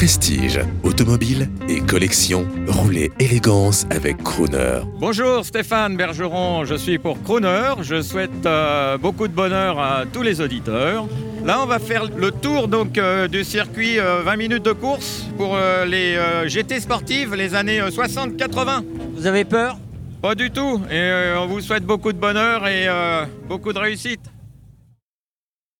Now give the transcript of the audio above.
Prestige, automobile et collection, roulez élégance avec Crooner. Bonjour Stéphane Bergeron, je suis pour Crooner. Je souhaite euh, beaucoup de bonheur à tous les auditeurs. Là, on va faire le tour donc euh, du circuit euh, 20 minutes de course pour les GT sportives, les années 60-80. Vous avez peur? Pas du tout. Et on vous souhaite beaucoup de bonheur et beaucoup de réussite.